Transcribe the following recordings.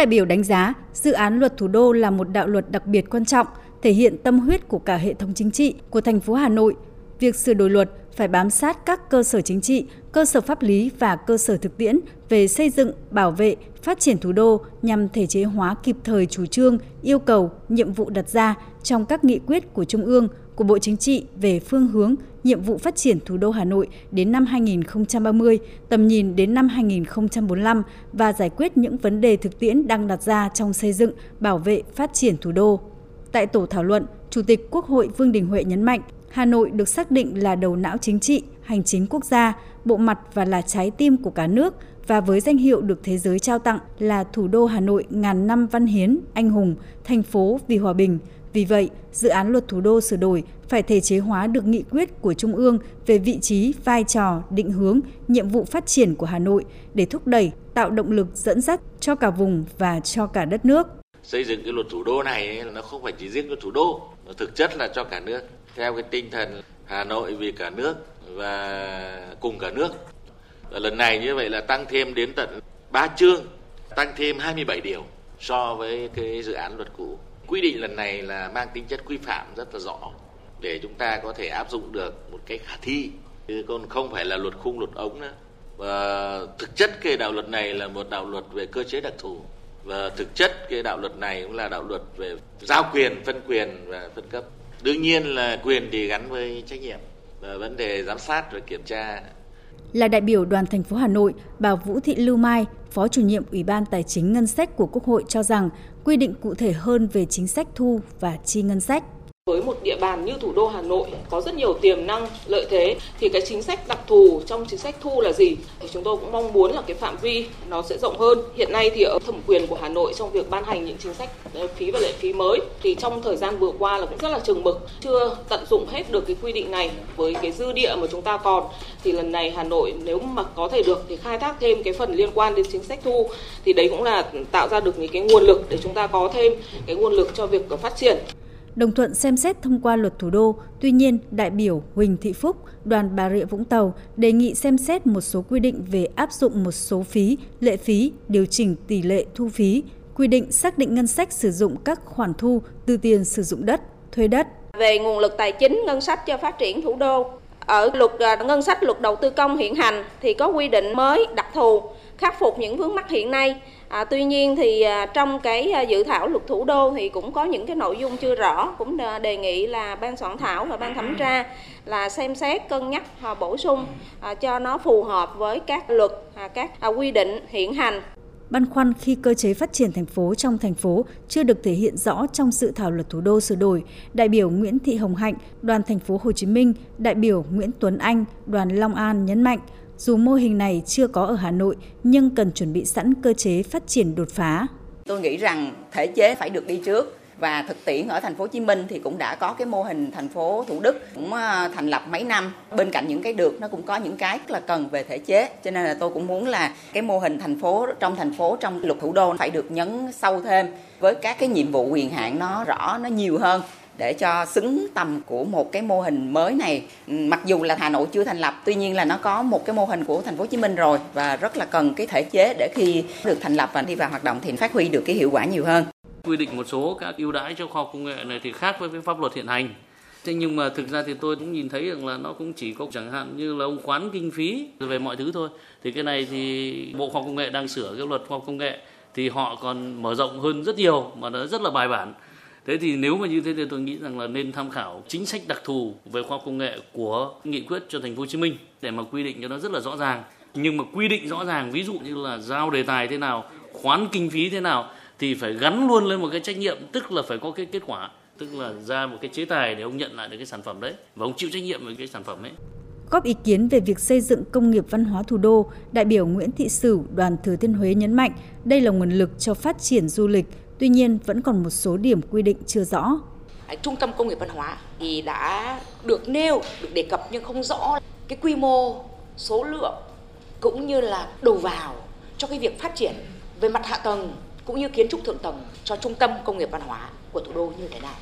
đại biểu đánh giá, dự án luật thủ đô là một đạo luật đặc biệt quan trọng, thể hiện tâm huyết của cả hệ thống chính trị của thành phố Hà Nội. Việc sửa đổi luật phải bám sát các cơ sở chính trị, cơ sở pháp lý và cơ sở thực tiễn về xây dựng, bảo vệ, phát triển thủ đô nhằm thể chế hóa kịp thời chủ trương, yêu cầu, nhiệm vụ đặt ra trong các nghị quyết của Trung ương, của Bộ Chính trị về phương hướng, nhiệm vụ phát triển thủ đô Hà Nội đến năm 2030, tầm nhìn đến năm 2045 và giải quyết những vấn đề thực tiễn đang đặt ra trong xây dựng, bảo vệ, phát triển thủ đô. Tại tổ thảo luận, Chủ tịch Quốc hội Vương Đình Huệ nhấn mạnh, Hà Nội được xác định là đầu não chính trị, hành chính quốc gia, bộ mặt và là trái tim của cả nước và với danh hiệu được thế giới trao tặng là thủ đô Hà Nội ngàn năm văn hiến, anh hùng, thành phố vì hòa bình. Vì vậy, dự án luật thủ đô sửa đổi phải thể chế hóa được nghị quyết của Trung ương về vị trí, vai trò, định hướng, nhiệm vụ phát triển của Hà Nội để thúc đẩy, tạo động lực dẫn dắt cho cả vùng và cho cả đất nước. Xây dựng cái luật thủ đô này nó không phải chỉ riêng cho thủ đô, nó thực chất là cho cả nước theo cái tinh thần Hà Nội vì cả nước và cùng cả nước. Và lần này như vậy là tăng thêm đến tận 3 chương, tăng thêm 27 điều so với cái dự án luật cũ. Quy định lần này là mang tính chất quy phạm rất là rõ để chúng ta có thể áp dụng được một cái khả thi. Chứ còn không phải là luật khung luật ống nữa. Và thực chất cái đạo luật này là một đạo luật về cơ chế đặc thù. Và thực chất cái đạo luật này cũng là đạo luật về giao quyền phân quyền và phân cấp. Đương nhiên là quyền thì gắn với trách nhiệm và vấn đề giám sát và kiểm tra. Là đại biểu đoàn thành phố Hà Nội, bà Vũ Thị Lưu Mai, Phó chủ nhiệm Ủy ban Tài chính Ngân sách của Quốc hội cho rằng quy định cụ thể hơn về chính sách thu và chi ngân sách với một địa bàn như thủ đô Hà Nội có rất nhiều tiềm năng, lợi thế, thì cái chính sách đặc thù trong chính sách thu là gì? Thì chúng tôi cũng mong muốn là cái phạm vi nó sẽ rộng hơn. Hiện nay thì ở thẩm quyền của Hà Nội trong việc ban hành những chính sách ờ, phí và lệ phí mới thì trong thời gian vừa qua là cũng rất là chừng mực, chưa tận dụng hết được cái quy định này với cái dư địa mà chúng ta còn. Thì lần này Hà Nội nếu mà có thể được thì khai thác thêm cái phần liên quan đến chính sách thu, thì đấy cũng là tạo ra được những cái nguồn lực để chúng ta có thêm cái nguồn lực cho việc phát triển đồng thuận xem xét thông qua luật thủ đô. Tuy nhiên, đại biểu Huỳnh Thị Phúc, đoàn Bà Rịa Vũng Tàu đề nghị xem xét một số quy định về áp dụng một số phí, lệ phí, điều chỉnh tỷ lệ thu phí, quy định xác định ngân sách sử dụng các khoản thu từ tiền sử dụng đất, thuê đất. Về nguồn lực tài chính ngân sách cho phát triển thủ đô, ở luật à, ngân sách luật đầu tư công hiện hành thì có quy định mới đặc thù khắc phục những vướng mắc hiện nay. À, tuy nhiên thì à, trong cái à, dự thảo luật thủ đô thì cũng có những cái nội dung chưa rõ cũng đề nghị là ban soạn thảo và ban thẩm tra là xem xét cân nhắc và bổ sung à, cho nó phù hợp với các luật à, các à, quy định hiện hành. Băn khoăn khi cơ chế phát triển thành phố trong thành phố chưa được thể hiện rõ trong dự thảo luật thủ đô sửa đổi, đại biểu Nguyễn Thị Hồng Hạnh, đoàn thành phố Hồ Chí Minh, đại biểu Nguyễn Tuấn Anh, đoàn Long An nhấn mạnh dù mô hình này chưa có ở Hà Nội, nhưng cần chuẩn bị sẵn cơ chế phát triển đột phá. Tôi nghĩ rằng thể chế phải được đi trước và thực tiễn ở thành phố Hồ Chí Minh thì cũng đã có cái mô hình thành phố Thủ Đức cũng ờ, thành lập mấy năm. Bên cạnh những cái được, nó cũng có những cái là cần về thể chế. Cho nên là tôi cũng muốn là cái mô hình thành phố, trong thành phố, trong luật thủ đô phải được nhấn sâu thêm với các cái nhiệm vụ quyền hạn nó rõ, nó nhiều hơn để cho xứng tầm của một cái mô hình mới này. Ừ, mặc dù là Hà Nội chưa thành lập, tuy nhiên là nó có một cái mô hình của thành phố Hồ Chí Minh rồi và rất là cần cái thể chế để khi được thành lập và đi vào hoạt động thì phát huy được cái hiệu quả nhiều hơn. Quy định một số các ưu đãi cho khoa học công nghệ này thì khác với cái pháp luật hiện hành. Thế nhưng mà thực ra thì tôi cũng nhìn thấy rằng là nó cũng chỉ có chẳng hạn như là ông khoán kinh phí về mọi thứ thôi. Thì cái này thì bộ khoa học công nghệ đang sửa cái luật khoa học công nghệ thì họ còn mở rộng hơn rất nhiều mà nó rất là bài bản thế thì nếu mà như thế thì tôi nghĩ rằng là nên tham khảo chính sách đặc thù về khoa học công nghệ của nghị quyết cho thành phố Hồ Chí Minh để mà quy định cho nó rất là rõ ràng. Nhưng mà quy định rõ ràng ví dụ như là giao đề tài thế nào khoán kinh phí thế nào thì phải gắn luôn lên một cái trách nhiệm tức là phải có cái kết quả tức là ra một cái chế tài để ông nhận lại được cái sản phẩm đấy. Và ông chịu trách nhiệm về cái sản phẩm ấy. Góp ý kiến về việc xây dựng công nghiệp văn hóa thủ đô, đại biểu Nguyễn Thị Sửu, đoàn Thừa Thiên Huế nhấn mạnh đây là nguồn lực cho phát triển du lịch, Tuy nhiên, vẫn còn một số điểm quy định chưa rõ. Trung tâm công nghiệp văn hóa thì đã được nêu, được đề cập nhưng không rõ cái quy mô, số lượng cũng như là đầu vào cho cái việc phát triển về mặt hạ tầng cũng như kiến trúc thượng tầng cho trung tâm công nghiệp văn hóa của thủ đô như thế nào.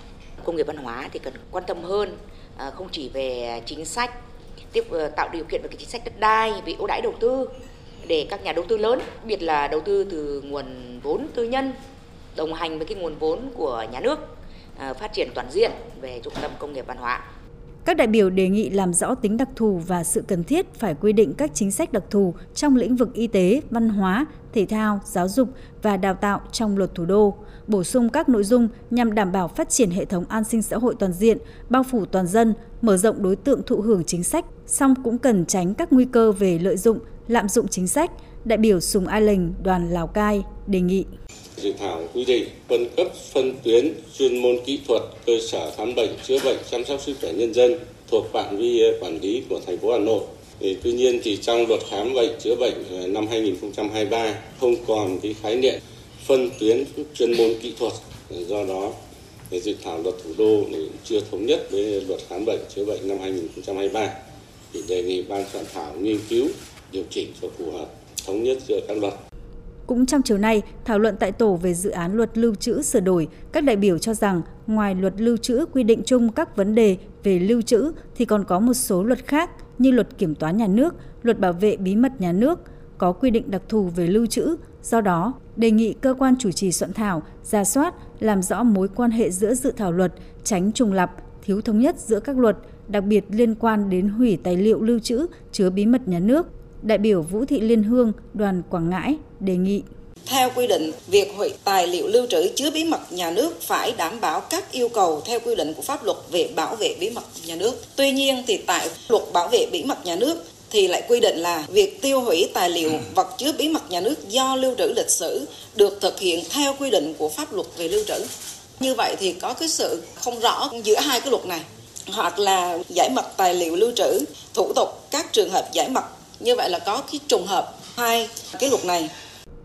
Công nghiệp văn hóa thì cần quan tâm hơn à, không chỉ về chính sách tiếp ờ, tạo điều kiện về cái chính sách đất đai, về ưu đãi đầu tư để các nhà đầu tư lớn, biệt là đầu tư từ nguồn vốn tư nhân đồng hành với cái nguồn vốn của nhà nước à, phát triển toàn diện về trung tâm công nghiệp văn hóa. Các đại biểu đề nghị làm rõ tính đặc thù và sự cần thiết phải quy định các chính sách đặc thù trong lĩnh vực y tế, văn hóa, thể thao, giáo dục và đào tạo trong luật thủ đô, bổ sung các nội dung nhằm đảm bảo phát triển hệ thống an sinh xã hội toàn diện, bao phủ toàn dân, mở rộng đối tượng thụ hưởng chính sách, song cũng cần tránh các nguy cơ về lợi dụng, lạm dụng chính sách, đại biểu Sùng A Lệnh, đoàn Lào Cai đề nghị. Dự thảo quy định phân cấp phân tuyến chuyên môn kỹ thuật cơ sở khám bệnh chữa bệnh chăm sóc sức khỏe nhân dân thuộc phạm vi ờ, quản lý của thành phố Hà Nội. Thì, tuy nhiên thì trong luật khám bệnh chữa bệnh ờ, năm 2023 không còn cái khái niệm phân tuyến chuyên môn kỹ thuật. Do đó để dự thảo luật thủ đô thì chưa thống nhất với luật khám bệnh chữa bệnh năm 2023 thì đề nghị ban soạn thảo nghiên cứu điều chỉnh cho phù hợp thống nhất giữa các luật cũng trong chiều nay, thảo luận tại tổ về dự án luật lưu trữ sửa đổi, các đại biểu cho rằng ngoài luật lưu trữ quy định chung các vấn đề về lưu trữ thì còn có một số luật khác như luật kiểm toán nhà nước, luật bảo vệ bí mật nhà nước có quy định đặc thù về lưu trữ. Do đó, đề nghị cơ quan chủ trì soạn thảo ra soát, làm rõ mối quan hệ giữa dự thảo luật, tránh trùng lặp, thiếu thống nhất giữa các luật, đặc biệt liên quan đến hủy tài liệu lưu trữ chứa bí mật nhà nước, Đại biểu Vũ Thị Liên Hương, đoàn Quảng Ngãi đề nghị theo quy định, việc hủy tài liệu lưu trữ chứa bí mật nhà nước phải đảm bảo các yêu cầu theo quy định của pháp luật về bảo vệ bí mật nhà nước. Tuy nhiên thì tại luật bảo vệ bí mật nhà nước thì lại quy định là việc tiêu hủy tài liệu vật chứa bí mật nhà nước do lưu trữ lịch sử được thực hiện theo quy định của pháp luật về lưu trữ. Như vậy thì có cái sự không rõ giữa hai cái luật này hoặc là giải mật tài liệu lưu trữ, thủ tục các trường hợp giải mật như vậy là có cái trùng hợp hai cái luật này.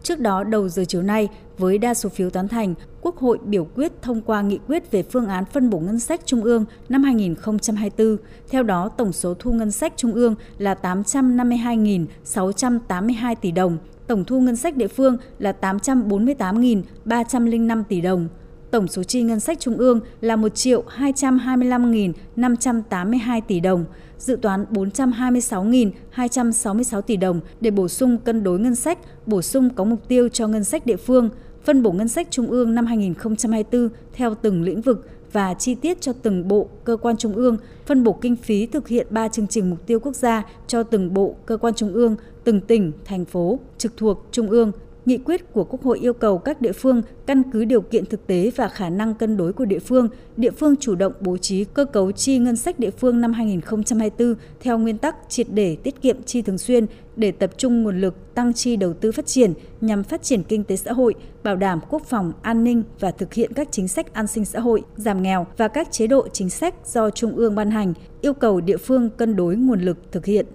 Trước đó đầu giờ chiều nay, với đa số phiếu tán thành, Quốc hội biểu quyết thông qua nghị quyết về phương án phân bổ ngân sách trung ương năm 2024. Theo đó, tổng số thu ngân sách trung ương là 852.682 tỷ đồng, tổng thu ngân sách địa phương là 848.305 tỷ đồng. Tổng số chi ngân sách trung ương là 1.225.582 tỷ đồng dự toán 426.266 tỷ đồng để bổ sung cân đối ngân sách, bổ sung có mục tiêu cho ngân sách địa phương, phân bổ ngân sách trung ương năm 2024 theo từng lĩnh vực và chi tiết cho từng bộ, cơ quan trung ương, phân bổ kinh phí thực hiện 3 chương trình mục tiêu quốc gia cho từng bộ, cơ quan trung ương, từng tỉnh, thành phố trực thuộc trung ương. Nghị quyết của Quốc hội yêu cầu các địa phương căn cứ điều kiện thực tế và khả năng cân đối của địa phương, địa phương chủ động bố trí cơ cấu chi ngân sách địa phương năm 2024 theo nguyên tắc triệt để tiết kiệm chi thường xuyên để tập trung nguồn lực tăng chi đầu tư phát triển nhằm phát triển kinh tế xã hội, bảo đảm quốc phòng, an ninh và thực hiện các chính sách an sinh xã hội, giảm nghèo và các chế độ chính sách do Trung ương ban hành, yêu cầu địa phương cân đối nguồn lực thực hiện.